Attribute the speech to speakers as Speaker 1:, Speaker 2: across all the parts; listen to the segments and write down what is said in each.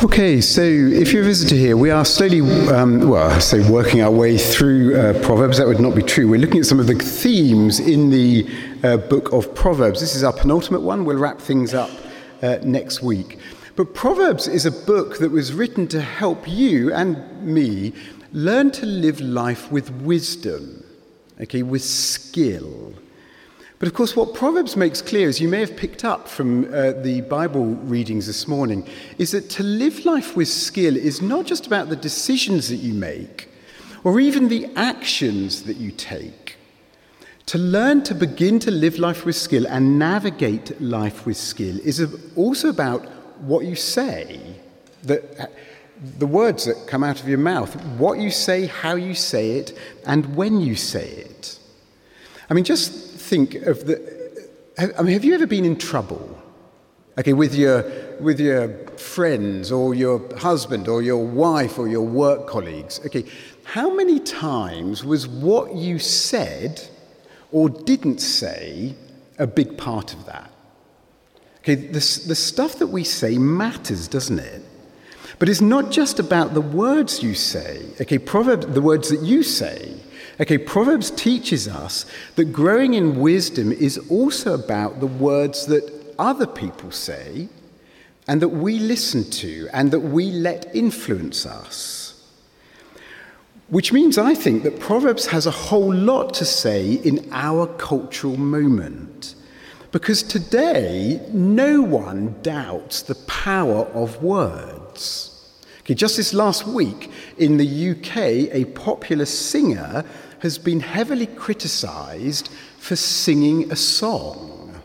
Speaker 1: Okay, so if you're a visitor here, we are slowly, um, well, I say working our way through uh, Proverbs. That would not be true. We're looking at some of the themes in the uh, book of Proverbs. This is our penultimate one. We'll wrap things up uh, next week. But Proverbs is a book that was written to help you and me learn to live life with wisdom, okay, with skill. But of course, what Proverbs makes clear, as you may have picked up from uh, the Bible readings this morning, is that to live life with skill is not just about the decisions that you make or even the actions that you take. To learn to begin to live life with skill and navigate life with skill is also about what you say, the, the words that come out of your mouth, what you say, how you say it, and when you say it. I mean, just think of the. I mean, have you ever been in trouble? Okay, with your, with your friends or your husband or your wife or your work colleagues. Okay, how many times was what you said or didn't say a big part of that? Okay, the, the stuff that we say matters, doesn't it? But it's not just about the words you say. Okay, Proverbs, the words that you say. Okay, Proverbs teaches us that growing in wisdom is also about the words that other people say and that we listen to and that we let influence us. Which means I think that Proverbs has a whole lot to say in our cultural moment. Because today, no one doubts the power of words. Okay, just this last week in the UK, a popular singer has been heavily criticized for singing a song.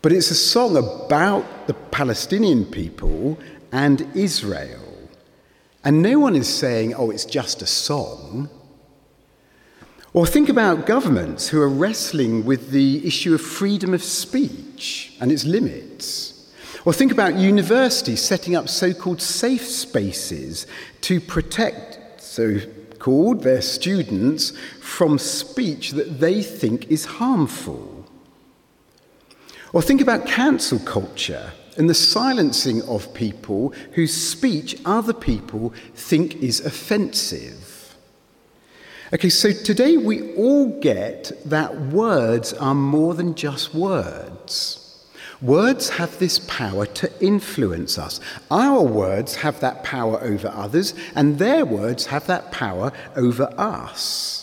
Speaker 1: But it's a song about the Palestinian people and Israel. And no one is saying, oh, it's just a song. Or think about governments who are wrestling with the issue of freedom of speech and its limits. Or think about universities setting up so called safe spaces to protect, so called their students from speech that they think is harmful. Or think about cancel culture and the silencing of people whose speech other people think is offensive. Okay, so today we all get that words are more than just words. Words have this power to influence us. Our words have that power over others, and their words have that power over us.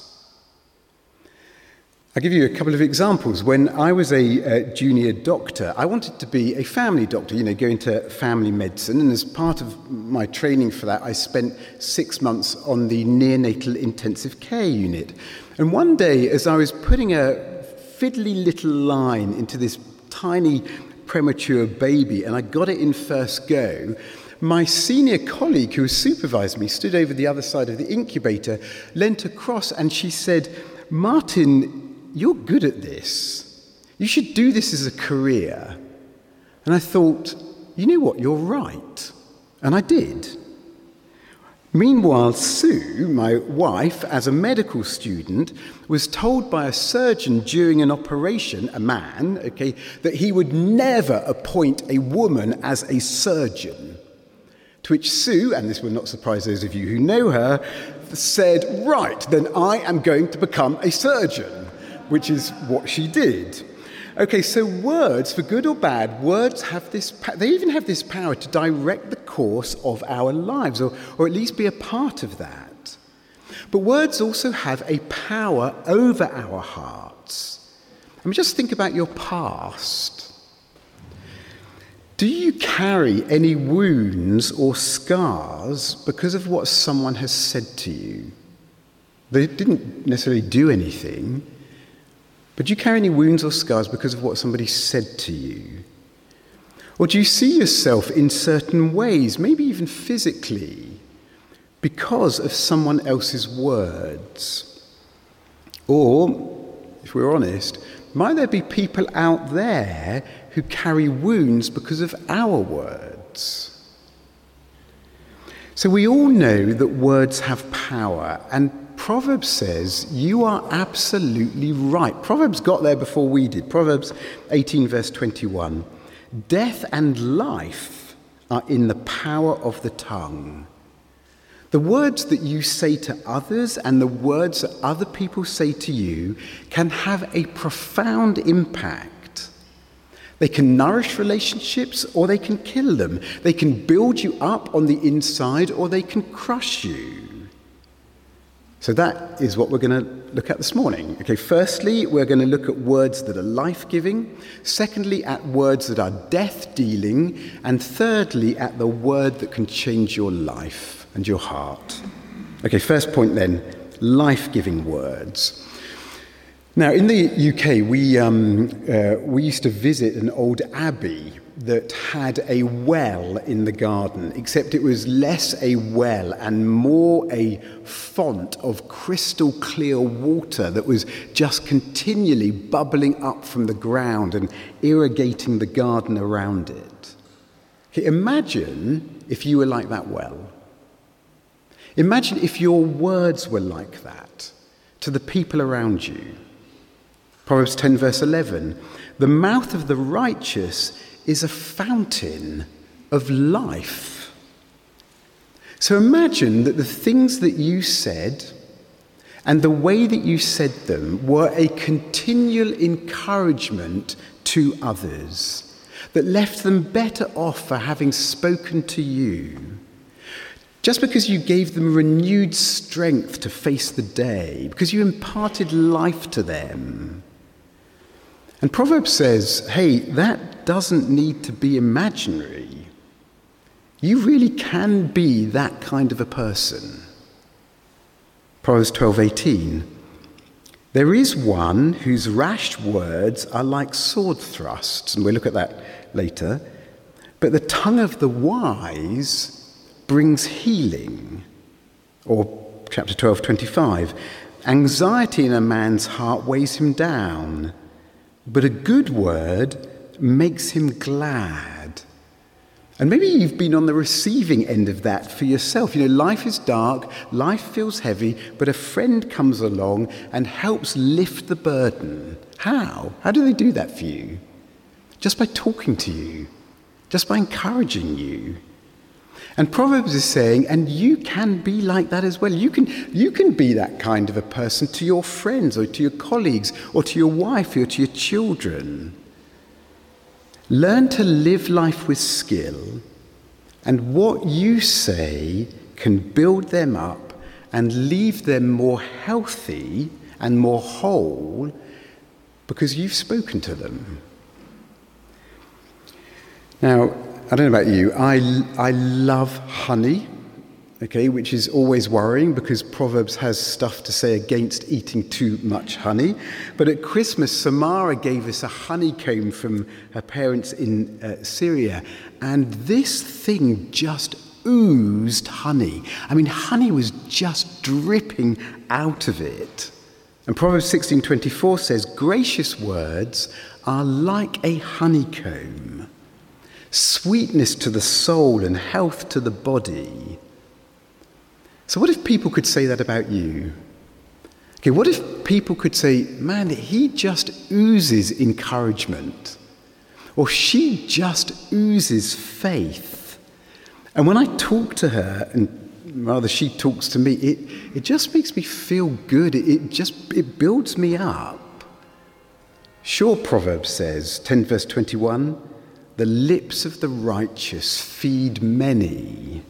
Speaker 1: I'll give you a couple of examples. When I was a uh, junior doctor, I wanted to be a family doctor, you know, go into family medicine. And as part of my training for that, I spent six months on the neonatal intensive care unit. And one day, as I was putting a fiddly little line into this tiny premature baby, and I got it in first go. My senior colleague who supervised me stood over the other side of the incubator, leant across, and she said, Martin, you're good at this. You should do this as a career. And I thought, you know what, you're right. And I did. Meanwhile, Sue, my wife, as a medical student, was told by a surgeon during an operation, a man, okay, that he would never appoint a woman as a surgeon. To which Sue, and this will not surprise those of you who know her, said, Right, then I am going to become a surgeon, which is what she did. Okay, so words, for good or bad, words have this, they even have this power to direct the course of our lives, or, or at least be a part of that. But words also have a power over our hearts. I mean, just think about your past. Do you carry any wounds or scars because of what someone has said to you? They didn't necessarily do anything, but do you carry any wounds or scars because of what somebody said to you? Or do you see yourself in certain ways, maybe even physically, because of someone else's words? Or, if we're honest, might there be people out there who carry wounds because of our words? So we all know that words have power, and Proverbs says, You are absolutely right. Proverbs got there before we did. Proverbs 18, verse 21. Death and life are in the power of the tongue. The words that you say to others and the words that other people say to you can have a profound impact. They can nourish relationships or they can kill them. They can build you up on the inside or they can crush you. So that is what we're going to look at this morning. Okay, firstly, we're going to look at words that are life giving. Secondly, at words that are death dealing. And thirdly, at the word that can change your life and your heart. Okay, first point then life giving words. Now, in the UK, we, um, uh, we used to visit an old abbey that had a well in the garden, except it was less a well and more a font of crystal clear water that was just continually bubbling up from the ground and irrigating the garden around it. Okay, imagine if you were like that well. Imagine if your words were like that to the people around you. Proverbs 10, verse 11 The mouth of the righteous is a fountain of life. So imagine that the things that you said and the way that you said them were a continual encouragement to others that left them better off for having spoken to you. Just because you gave them renewed strength to face the day, because you imparted life to them. And Proverbs says, hey, that doesn't need to be imaginary. You really can be that kind of a person. Proverbs 12:18 There is one whose rash words are like sword thrusts, and we'll look at that later. But the tongue of the wise brings healing. Or chapter 12:25 Anxiety in a man's heart weighs him down but a good word makes him glad. And maybe you've been on the receiving end of that for yourself. You know, life is dark, life feels heavy, but a friend comes along and helps lift the burden. How? How do they do that for you? Just by talking to you, just by encouraging you. And Proverbs is saying, and you can be like that as well. You can, you can be that kind of a person to your friends or to your colleagues or to your wife or to your children. Learn to live life with skill, and what you say can build them up and leave them more healthy and more whole because you've spoken to them. Now, I don't know about you, I, I love honey, okay, which is always worrying because Proverbs has stuff to say against eating too much honey. But at Christmas, Samara gave us a honeycomb from her parents in uh, Syria, and this thing just oozed honey. I mean, honey was just dripping out of it. And Proverbs 16:24 says, "Gracious words are like a honeycomb." Sweetness to the soul and health to the body. So, what if people could say that about you? Okay, what if people could say, man, he just oozes encouragement, or she just oozes faith? And when I talk to her, and rather she talks to me, it, it just makes me feel good. It, it just it builds me up. Sure, Proverbs says, 10 verse 21, the lips of the righteous feed many.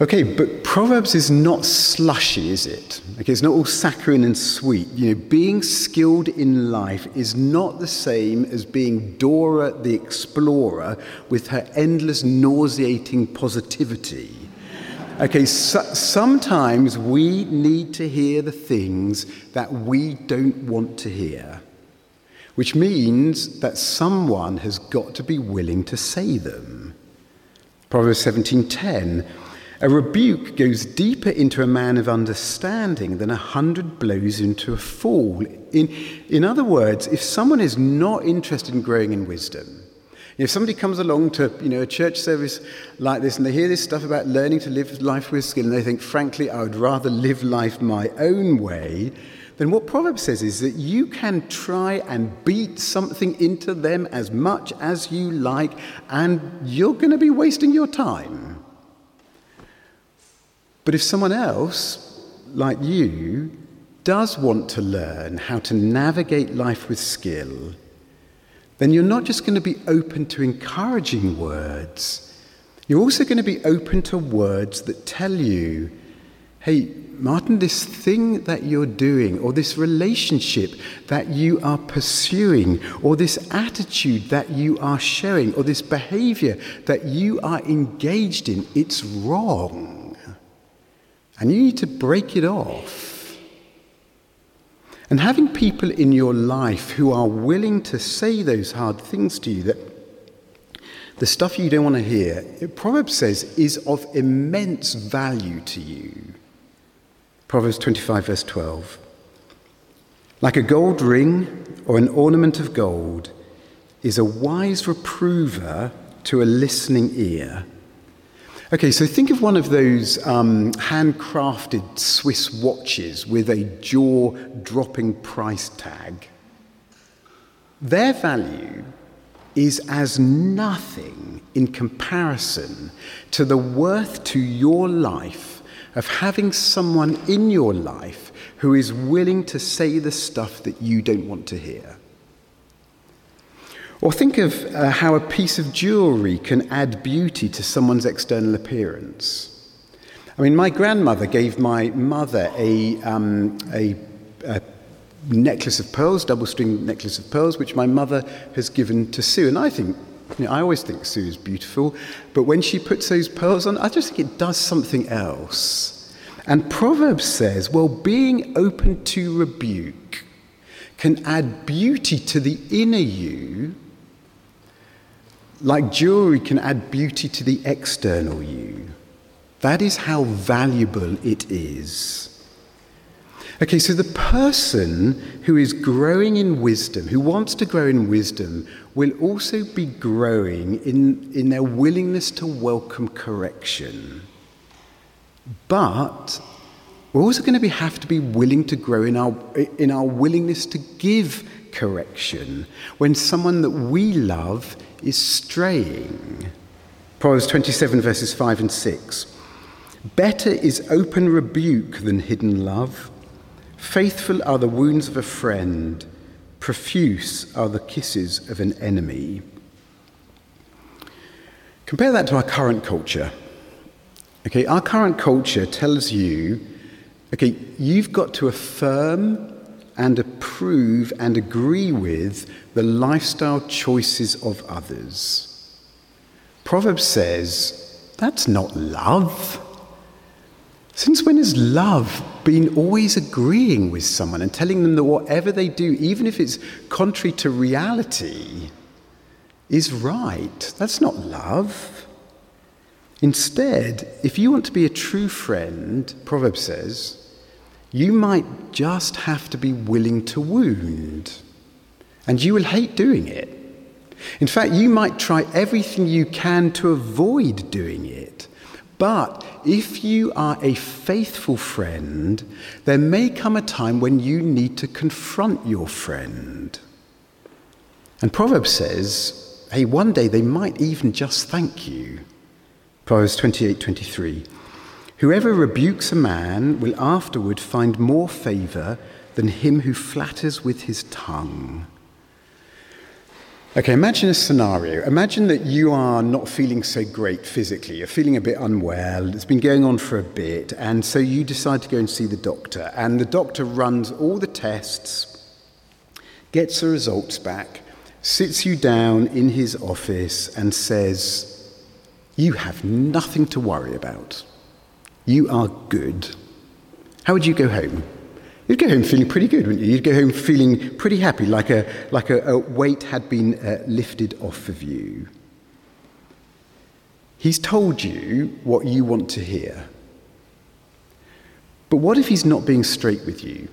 Speaker 1: Okay, but Proverbs is not slushy, is it? Okay, it's not all saccharine and sweet. You know, being skilled in life is not the same as being Dora the Explorer with her endless nauseating positivity. Okay, so, sometimes we need to hear the things that we don't want to hear which means that someone has got to be willing to say them. Proverbs 17:10 A rebuke goes deeper into a man of understanding than a hundred blows into a fool. In, in other words, if someone is not interested in growing in wisdom, if somebody comes along to you know, a church service like this and they hear this stuff about learning to live life with skill and they think, frankly, I would rather live life my own way, then what Proverbs says is that you can try and beat something into them as much as you like, and you're going to be wasting your time. But if someone else, like you, does want to learn how to navigate life with skill, then you're not just going to be open to encouraging words, you're also going to be open to words that tell you, hey, Martin, this thing that you're doing, or this relationship that you are pursuing, or this attitude that you are showing, or this behavior that you are engaged in, it's wrong. And you need to break it off. And having people in your life who are willing to say those hard things to you that the stuff you don't want to hear, Proverbs says, is of immense value to you. Proverbs 25, verse 12. Like a gold ring or an ornament of gold is a wise reprover to a listening ear. Okay, so think of one of those um, handcrafted Swiss watches with a jaw dropping price tag. Their value is as nothing in comparison to the worth to your life of having someone in your life who is willing to say the stuff that you don't want to hear. Or think of uh, how a piece of jewellery can add beauty to someone's external appearance. I mean, my grandmother gave my mother a, um, a, a necklace of pearls, double string necklace of pearls, which my mother has given to Sue. And I think you know, I always think Sue is beautiful, but when she puts those pearls on, I just think it does something else. And Proverbs says, well, being open to rebuke can add beauty to the inner you, like jewelry can add beauty to the external you. That is how valuable it is. Okay, so the person who is growing in wisdom, who wants to grow in wisdom, will also be growing in, in their willingness to welcome correction. But we're also going to be, have to be willing to grow in our, in our willingness to give correction when someone that we love is straying. Proverbs 27, verses 5 and 6. Better is open rebuke than hidden love. Faithful are the wounds of a friend, profuse are the kisses of an enemy. Compare that to our current culture. Okay, our current culture tells you, okay, you've got to affirm and approve and agree with the lifestyle choices of others. Proverbs says, that's not love. Since when has love been always agreeing with someone and telling them that whatever they do, even if it's contrary to reality, is right? That's not love. Instead, if you want to be a true friend, Proverbs says, you might just have to be willing to wound. And you will hate doing it. In fact, you might try everything you can to avoid doing it. But if you are a faithful friend, there may come a time when you need to confront your friend. And Proverbs says, hey, one day they might even just thank you. Proverbs 28 23. Whoever rebukes a man will afterward find more favor than him who flatters with his tongue. Okay, imagine a scenario. Imagine that you are not feeling so great physically. You're feeling a bit unwell. It's been going on for a bit. And so you decide to go and see the doctor. And the doctor runs all the tests, gets the results back, sits you down in his office, and says, You have nothing to worry about. You are good. How would you go home? You'd go home feeling pretty good, wouldn't you? You'd go home feeling pretty happy, like a, like a, a weight had been uh, lifted off of you. He's told you what you want to hear. But what if he's not being straight with you?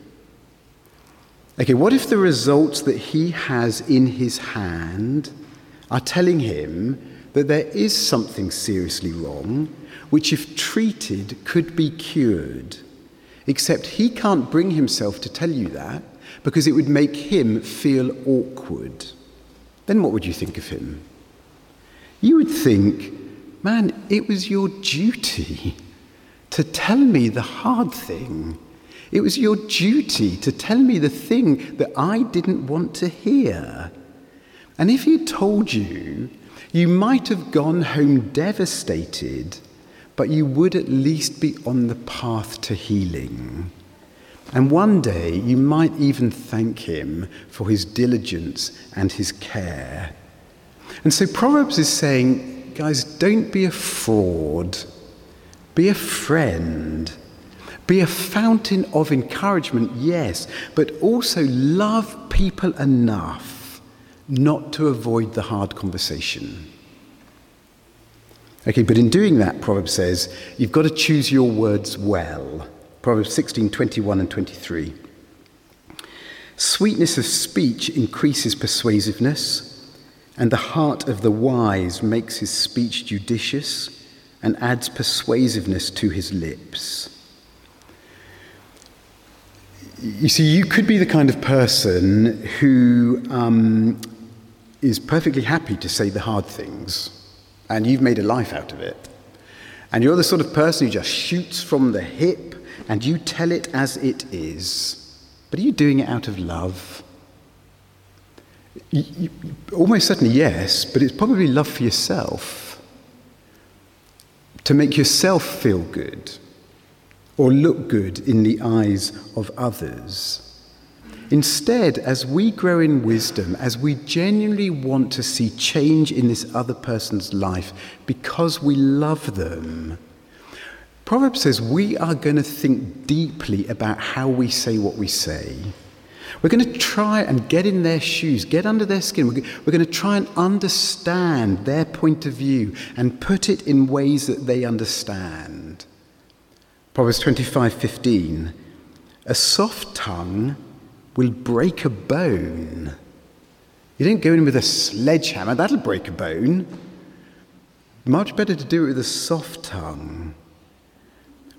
Speaker 1: Okay, what if the results that he has in his hand are telling him that there is something seriously wrong, which, if treated, could be cured? Except he can't bring himself to tell you that because it would make him feel awkward. Then what would you think of him? You would think, man, it was your duty to tell me the hard thing. It was your duty to tell me the thing that I didn't want to hear. And if he told you, you might have gone home devastated, but you would at least be on the path to healing. And one day you might even thank him for his diligence and his care. And so Proverbs is saying, guys, don't be a fraud, be a friend. Be a fountain of encouragement, yes, but also love people enough not to avoid the hard conversation. Okay, but in doing that, Proverbs says, you've got to choose your words well. Proverbs 16, 21 and 23. Sweetness of speech increases persuasiveness, and the heart of the wise makes his speech judicious and adds persuasiveness to his lips. You see, you could be the kind of person who um, is perfectly happy to say the hard things, and you've made a life out of it. And you're the sort of person who just shoots from the hip and you tell it as it is. But are you doing it out of love? You, you, almost certainly yes, but it's probably love for yourself. To make yourself feel good or look good in the eyes of others. Instead, as we grow in wisdom, as we genuinely want to see change in this other person's life because we love them, Proverbs says we are going to think deeply about how we say what we say. We're going to try and get in their shoes, get under their skin. We're going to try and understand their point of view and put it in ways that they understand. Proverbs 25:15 A soft tongue will break a bone. You don't go in with a sledgehammer, that'll break a bone. Much better to do it with a soft tongue,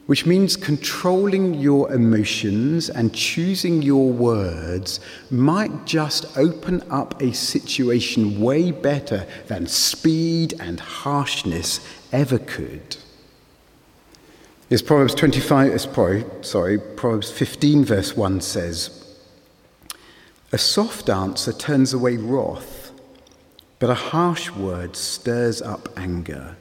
Speaker 1: which means controlling your emotions and choosing your words might just open up a situation way better than speed and harshness ever could. Is Proverbs 25, uh, sorry, Proverbs 15, verse 1 says, A soft answer turns away wrath, but a harsh word stirs up anger.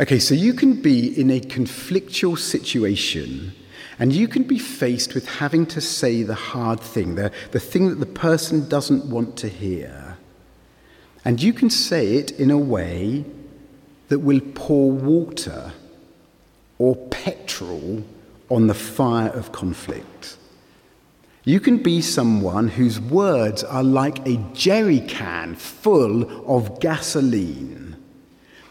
Speaker 1: Okay, so you can be in a conflictual situation and you can be faced with having to say the hard thing, the, the thing that the person doesn't want to hear. And you can say it in a way that will pour water or petrol on the fire of conflict. You can be someone whose words are like a jerry can full of gasoline.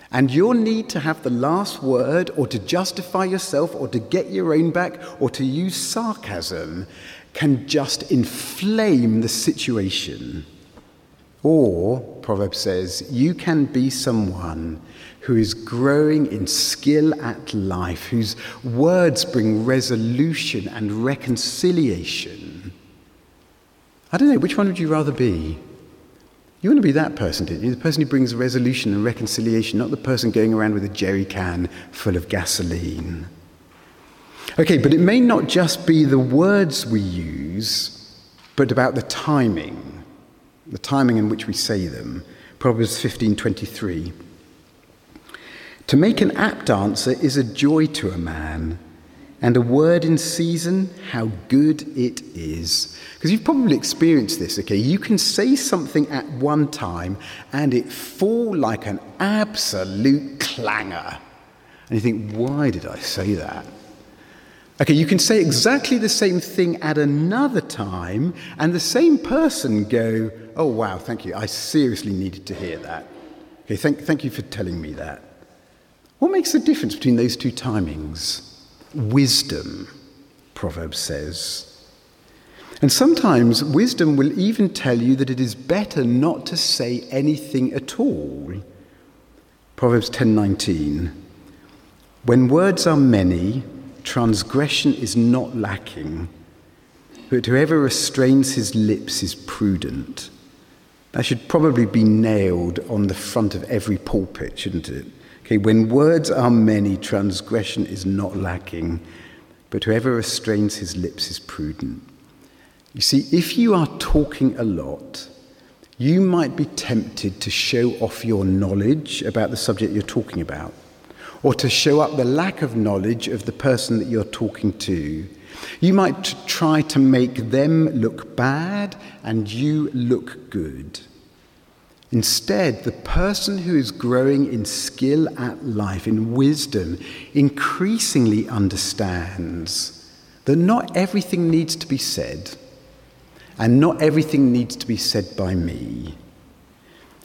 Speaker 1: And your need to have the last word, or to justify yourself, or to get your own back, or to use sarcasm can just inflame the situation. Or, Proverbs says, you can be someone who is growing in skill at life, whose words bring resolution and reconciliation. I don't know, which one would you rather be? You want to be that person, don't you? The person who brings resolution and reconciliation, not the person going around with a jerry can full of gasoline. Okay, but it may not just be the words we use, but about the timing, the timing in which we say them. Proverbs 15:23. To make an apt answer is a joy to a man, and a word in season, how good it is. Because you've probably experienced this, okay? You can say something at one time and it fall like an absolute clangor. And you think, why did I say that? Okay, you can say exactly the same thing at another time, and the same person go, Oh, wow, thank you. I seriously needed to hear that. Okay, thank, thank you for telling me that. What makes the difference between those two timings? Wisdom, Proverbs says. And sometimes wisdom will even tell you that it is better not to say anything at all. Proverbs 10:19 When words are many, transgression is not lacking, but whoever restrains his lips is prudent. That should probably be nailed on the front of every pulpit, shouldn't it? Okay, when words are many, transgression is not lacking, but whoever restrains his lips is prudent. You see, if you are talking a lot, you might be tempted to show off your knowledge about the subject you're talking about, or to show up the lack of knowledge of the person that you're talking to. You might try to make them look bad and you look good. Instead, the person who is growing in skill at life, in wisdom, increasingly understands that not everything needs to be said, and not everything needs to be said by me.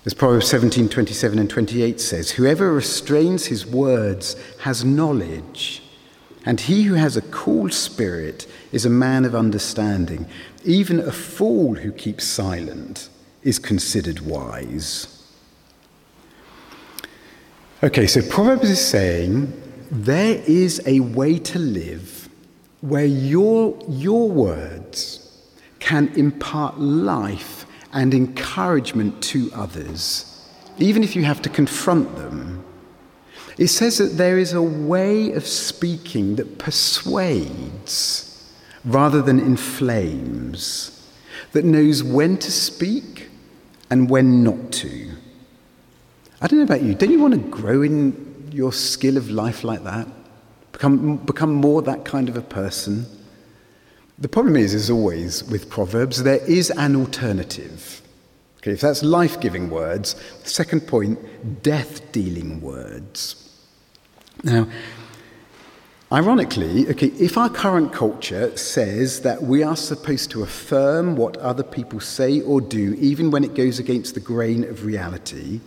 Speaker 1: As Proverbs 17 27 and 28 says, Whoever restrains his words has knowledge, and he who has a cool spirit is a man of understanding. Even a fool who keeps silent is considered wise. Okay, so Proverbs is saying there is a way to live where your, your words can impart life and encouragement to others, even if you have to confront them. It says that there is a way of speaking that persuades rather than inflames, that knows when to speak and when not to. I don't know about you, don't you want to grow in your skill of life like that? Become, become more that kind of a person? The problem is, as always with Proverbs, there is an alternative. Okay, if that's life giving words, second point, death dealing words. Now, Ironically, okay, if our current culture says that we are supposed to affirm what other people say or do, even when it goes against the grain of reality,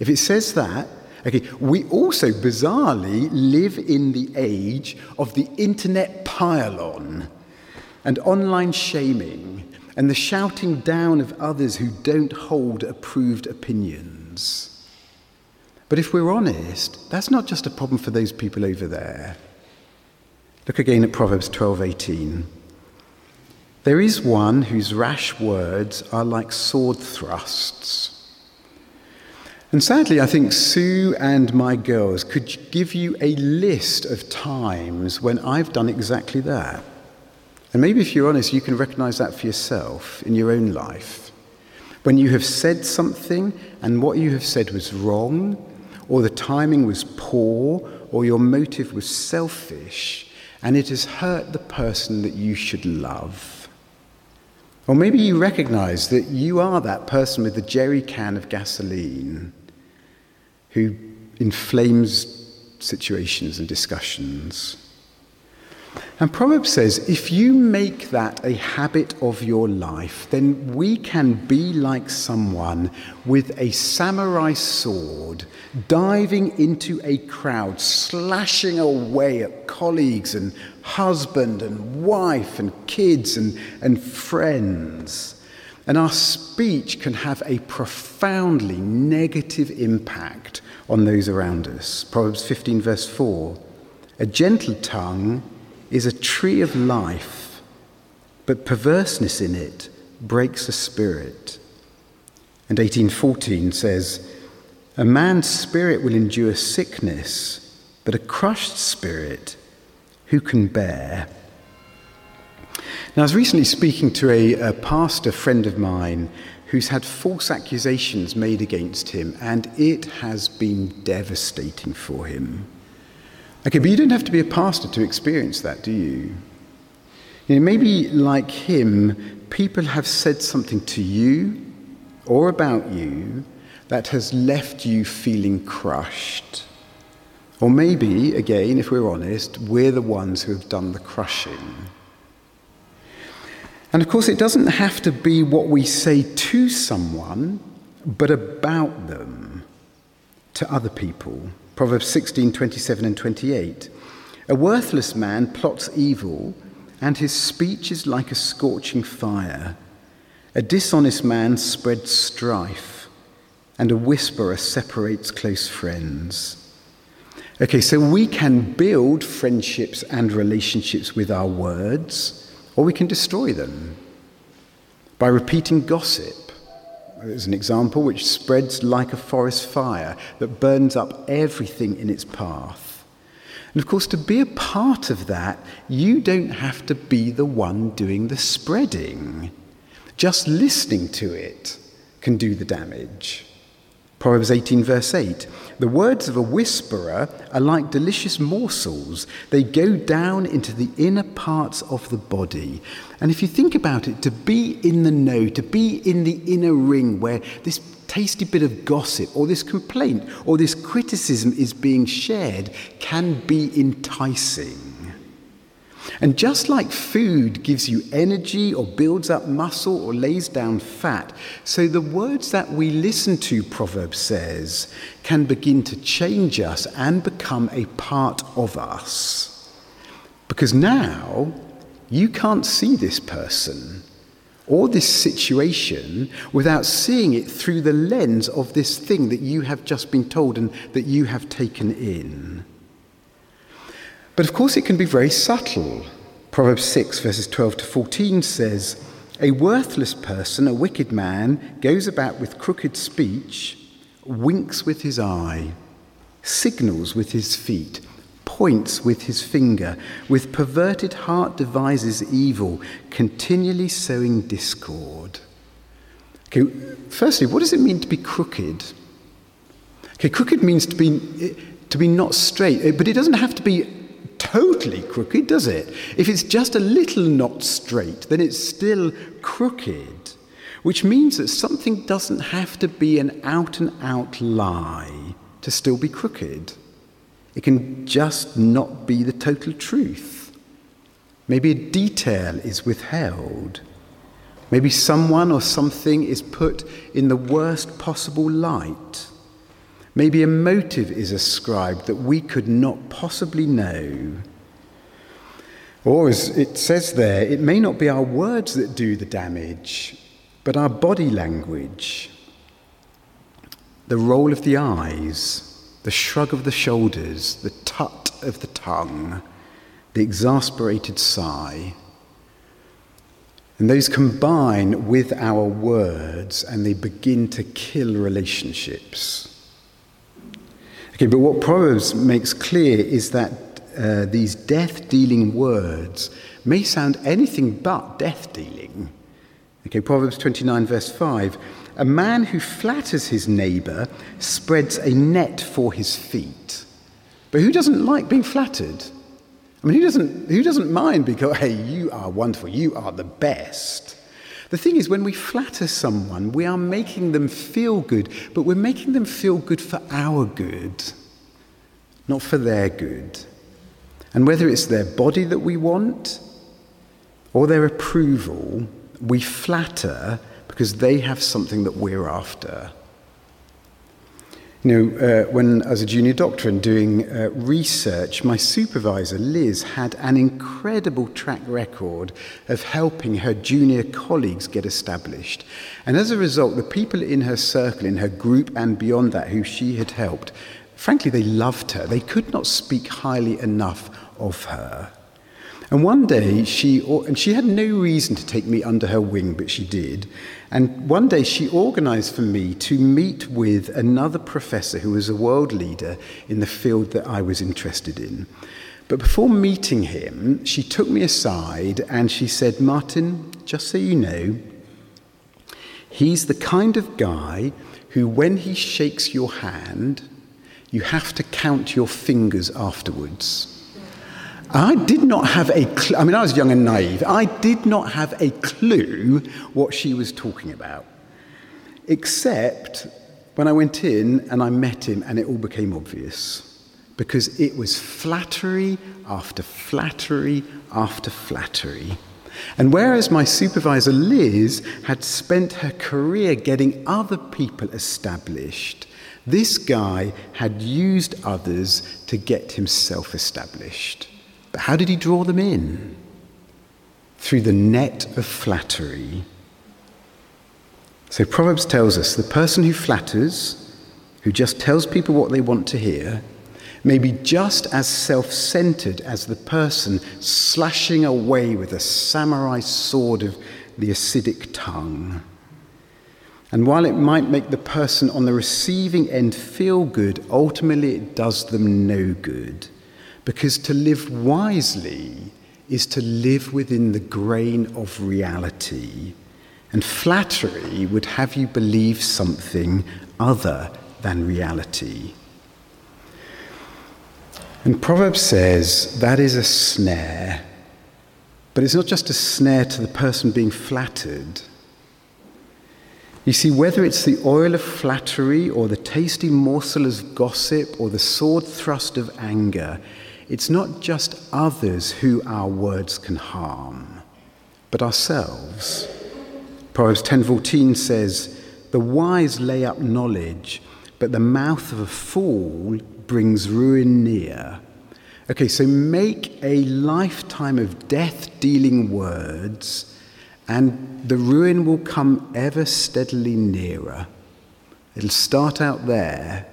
Speaker 1: if it says that, okay, we also bizarrely live in the age of the internet pile-on and online shaming and the shouting down of others who don't hold approved opinions. But if we're honest, that's not just a problem for those people over there. Look again at Proverbs 12:18. There is one whose rash words are like sword thrusts. And sadly, I think Sue and my girls could give you a list of times when I've done exactly that. And maybe if you're honest, you can recognize that for yourself in your own life. When you have said something and what you have said was wrong, or the timing was poor, or your motive was selfish, and it has hurt the person that you should love. Or maybe you recognize that you are that person with the jerry can of gasoline who inflames situations and discussions. And Proverbs says if you make that a habit of your life, then we can be like someone with a samurai sword diving into a crowd, slashing away at colleagues and husband and wife and kids and, and friends. And our speech can have a profoundly negative impact on those around us. Proverbs 15, verse 4 A gentle tongue is a tree of life, but perverseness in it breaks a spirit. And 1814 says, A man's spirit will endure sickness, but a crushed spirit who can bear? Now, I was recently speaking to a, a pastor friend of mine who's had false accusations made against him, and it has been devastating for him. Okay, but you don't have to be a pastor to experience that, do you? You know, maybe like him, people have said something to you or about you that has left you feeling crushed. Or maybe, again, if we're honest, we're the ones who have done the crushing. And of course, it doesn't have to be what we say to someone, but about them to other people. Proverbs 16, 27 and 28. A worthless man plots evil, and his speech is like a scorching fire. A dishonest man spreads strife, and a whisperer separates close friends. Okay, so we can build friendships and relationships with our words, or we can destroy them by repeating gossip. There's an example which spreads like a forest fire that burns up everything in its path. And of course, to be a part of that, you don't have to be the one doing the spreading. Just listening to it can do the damage. Proverbs 18, verse 8 The words of a whisperer are like delicious morsels, they go down into the inner parts of the body. And if you think about it, to be in the know, to be in the inner ring where this tasty bit of gossip or this complaint or this criticism is being shared can be enticing. And just like food gives you energy or builds up muscle or lays down fat, so the words that we listen to, Proverbs says, can begin to change us and become a part of us. Because now you can't see this person or this situation without seeing it through the lens of this thing that you have just been told and that you have taken in. But of course, it can be very subtle. Proverbs 6, verses 12 to 14 says, A worthless person, a wicked man, goes about with crooked speech, winks with his eye, signals with his feet, points with his finger, with perverted heart devises evil, continually sowing discord. Okay, firstly, what does it mean to be crooked? Okay, crooked means to be, to be not straight, but it doesn't have to be totally crooked, does it? If it's just a little not straight, then it's still crooked, which means that something doesn't have to be an out and out lie to still be crooked. It can just not be the total truth. Maybe a detail is withheld. Maybe someone or something is put in the worst possible light. Maybe a motive is ascribed that we could not possibly know. Or, as it says there, it may not be our words that do the damage, but our body language, the roll of the eyes, the shrug of the shoulders, the tut of the tongue, the exasperated sigh. And those combine with our words and they begin to kill relationships. Okay, but what Proverbs makes clear is that uh, these death dealing words may sound anything but death dealing. Okay, Proverbs 29, verse 5 A man who flatters his neighbor spreads a net for his feet. But who doesn't like being flattered? I mean, who doesn't, who doesn't mind because, hey, you are wonderful, you are the best? The thing is, when we flatter someone, we are making them feel good, but we're making them feel good for our good, not for their good. And whether it's their body that we want or their approval, we flatter because they have something that we're after. You know, uh, when as a junior doctor and doing uh, research, my supervisor, Liz, had an incredible track record of helping her junior colleagues get established. And as a result, the people in her circle, in her group, and beyond that, who she had helped, frankly, they loved her. They could not speak highly enough of her. And one day, she, and she had no reason to take me under her wing, but she did. And one day, she organized for me to meet with another professor who was a world leader in the field that I was interested in. But before meeting him, she took me aside and she said, Martin, just so you know, he's the kind of guy who, when he shakes your hand, you have to count your fingers afterwards. I did not have a clue. I mean, I was young and naive. I did not have a clue what she was talking about, except when I went in and I met him and it all became obvious. Because it was flattery after flattery after flattery. And whereas my supervisor, Liz, had spent her career getting other people established, this guy had used others to get himself established. But how did he draw them in? Through the net of flattery. So Proverbs tells us the person who flatters, who just tells people what they want to hear, may be just as self centered as the person slashing away with a samurai sword of the acidic tongue. And while it might make the person on the receiving end feel good, ultimately it does them no good. Because to live wisely is to live within the grain of reality. And flattery would have you believe something other than reality. And Proverbs says that is a snare. But it's not just a snare to the person being flattered. You see, whether it's the oil of flattery or the tasty morsel of gossip or the sword thrust of anger, it's not just others who our words can harm, but ourselves. Proverbs 10:14 says, "The wise lay up knowledge, but the mouth of a fool brings ruin near." Okay, so make a lifetime of death-dealing words, and the ruin will come ever steadily nearer. It'll start out there,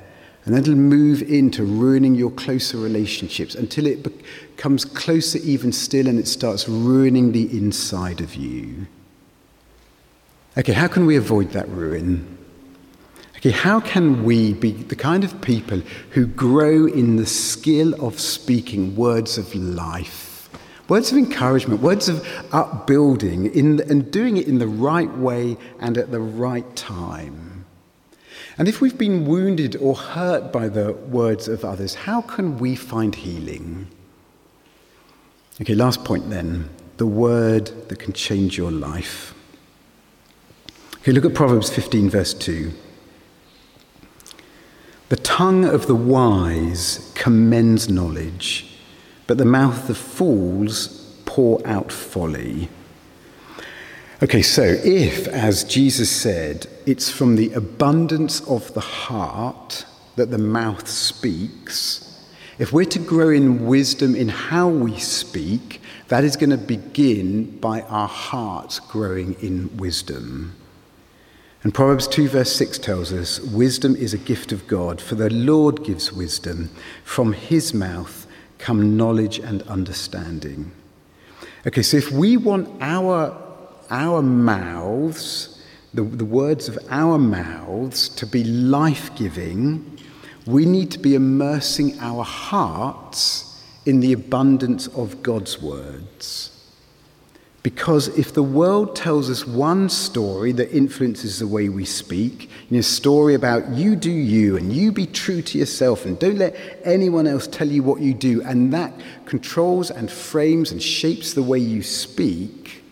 Speaker 1: and then it'll move into ruining your closer relationships until it becomes closer even still and it starts ruining the inside of you. Okay, how can we avoid that ruin? Okay, how can we be the kind of people who grow in the skill of speaking words of life, words of encouragement, words of upbuilding, in, and doing it in the right way and at the right time? And if we've been wounded or hurt by the words of others, how can we find healing? Okay, last point then the word that can change your life. Okay, look at Proverbs 15, verse 2. The tongue of the wise commends knowledge, but the mouth of fools pour out folly. Okay, so if, as Jesus said, it's from the abundance of the heart that the mouth speaks, if we're to grow in wisdom in how we speak, that is going to begin by our hearts growing in wisdom. And Proverbs 2, verse 6 tells us wisdom is a gift of God, for the Lord gives wisdom. From his mouth come knowledge and understanding. Okay, so if we want our, our mouths, the, the words of our mouths, to be life giving, we need to be immersing our hearts in the abundance of God's words. Because if the world tells us one story that influences the way we speak, know, a story about you do you and you be true to yourself and don't let anyone else tell you what you do, and that controls and frames and shapes the way you speak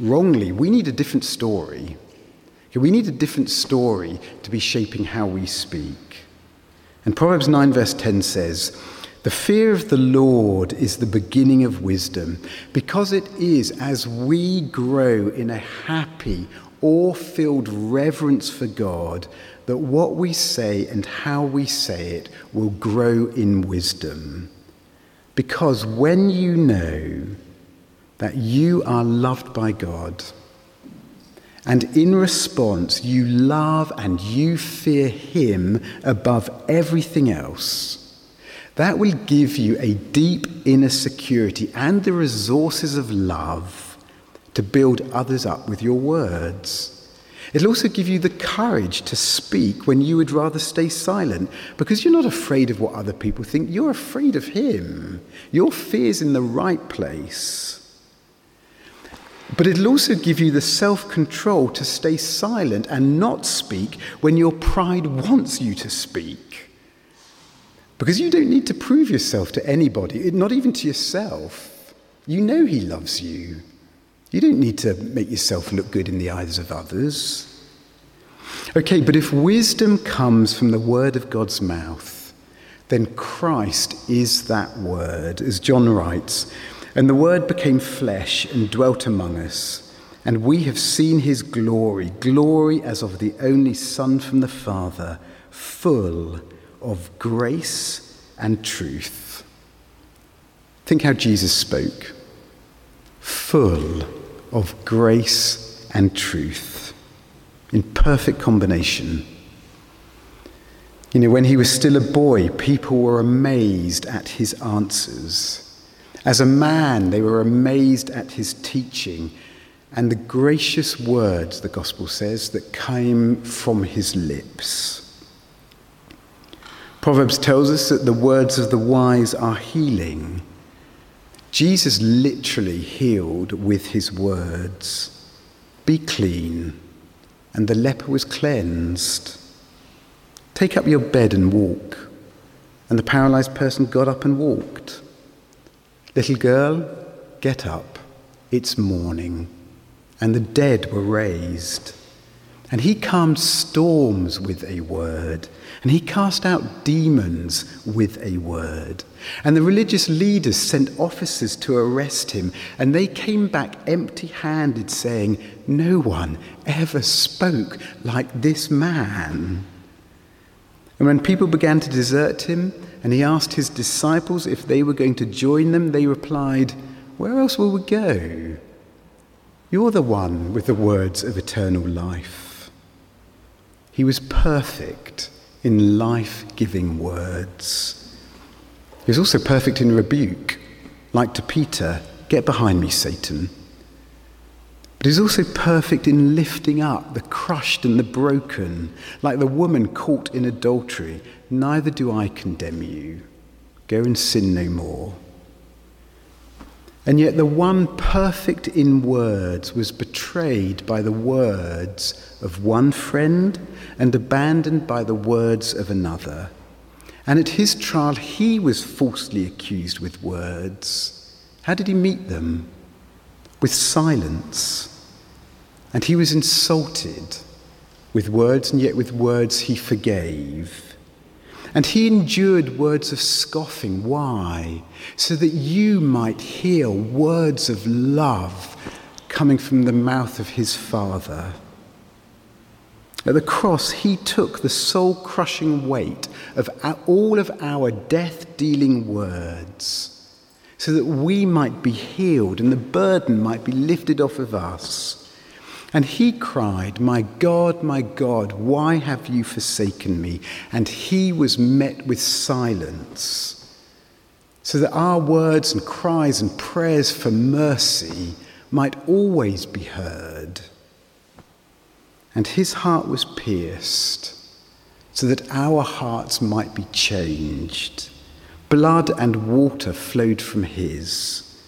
Speaker 1: wrongly, we need a different story. We need a different story to be shaping how we speak. And Proverbs 9, verse 10 says, the fear of the Lord is the beginning of wisdom, because it is as we grow in a happy, awe filled reverence for God that what we say and how we say it will grow in wisdom. Because when you know that you are loved by God, and in response you love and you fear Him above everything else, that will give you a deep inner security and the resources of love to build others up with your words. It'll also give you the courage to speak when you would rather stay silent because you're not afraid of what other people think. You're afraid of Him. Your fear's in the right place. But it'll also give you the self control to stay silent and not speak when your pride wants you to speak. Because you don't need to prove yourself to anybody, not even to yourself. You know He loves you. You don't need to make yourself look good in the eyes of others. Okay, but if wisdom comes from the word of God's mouth, then Christ is that word, as John writes. And the word became flesh and dwelt among us. And we have seen his glory, glory as of the only Son from the Father, full of grace and truth. Think how Jesus spoke full of grace and truth in perfect combination. You know, when he was still a boy, people were amazed at his answers. As a man, they were amazed at his teaching and the gracious words, the Gospel says, that came from his lips. Proverbs tells us that the words of the wise are healing. Jesus literally healed with his words Be clean. And the leper was cleansed. Take up your bed and walk. And the paralyzed person got up and walked. Little girl, get up. It's morning. And the dead were raised. And he calmed storms with a word. And he cast out demons with a word. And the religious leaders sent officers to arrest him. And they came back empty handed, saying, No one ever spoke like this man. And when people began to desert him, and he asked his disciples if they were going to join them, they replied, Where else will we go? You're the one with the words of eternal life. He was perfect in life giving words. He was also perfect in rebuke, like to Peter, Get behind me, Satan. But he's also perfect in lifting up the crushed and the broken, like the woman caught in adultery. Neither do I condemn you. Go and sin no more. And yet, the one perfect in words was betrayed by the words of one friend and abandoned by the words of another. And at his trial, he was falsely accused with words. How did he meet them? With silence. And he was insulted with words, and yet with words he forgave. And he endured words of scoffing. Why? So that you might hear words of love coming from the mouth of his Father. At the cross, he took the soul crushing weight of all of our death dealing words so that we might be healed and the burden might be lifted off of us. And he cried, My God, my God, why have you forsaken me? And he was met with silence, so that our words and cries and prayers for mercy might always be heard. And his heart was pierced, so that our hearts might be changed. Blood and water flowed from his,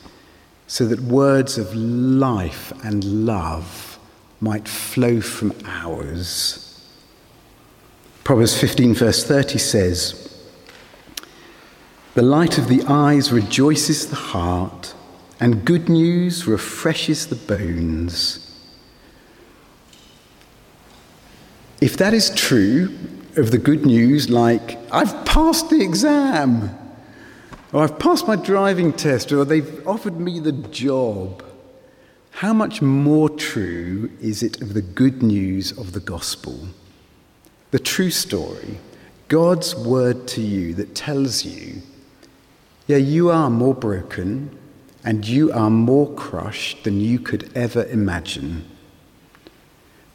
Speaker 1: so that words of life and love might flow from ours. Proverbs 15, verse 30 says, The light of the eyes rejoices the heart, and good news refreshes the bones. If that is true of the good news, like, I've passed the exam, or I've passed my driving test, or they've offered me the job, how much more true is it of the good news of the gospel? The true story, God's word to you that tells you, yeah, you are more broken and you are more crushed than you could ever imagine.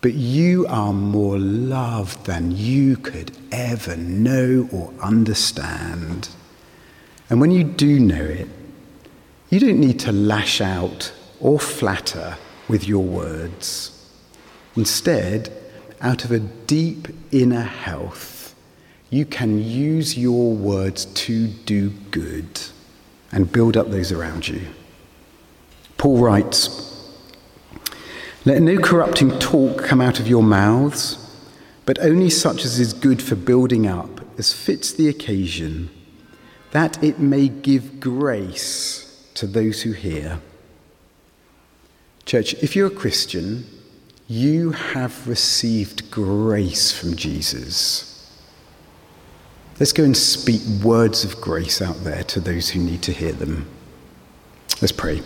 Speaker 1: But you are more loved than you could ever know or understand. And when you do know it, you don't need to lash out or flatter with your words. Instead, out of a deep inner health, you can use your words to do good and build up those around you. Paul writes, Let no corrupting talk come out of your mouths, but only such as is good for building up, as fits the occasion, that it may give grace to those who hear. Church, if you're a Christian, you have received grace from Jesus. Let's go and speak words of grace out there to those who need to hear them. Let's pray.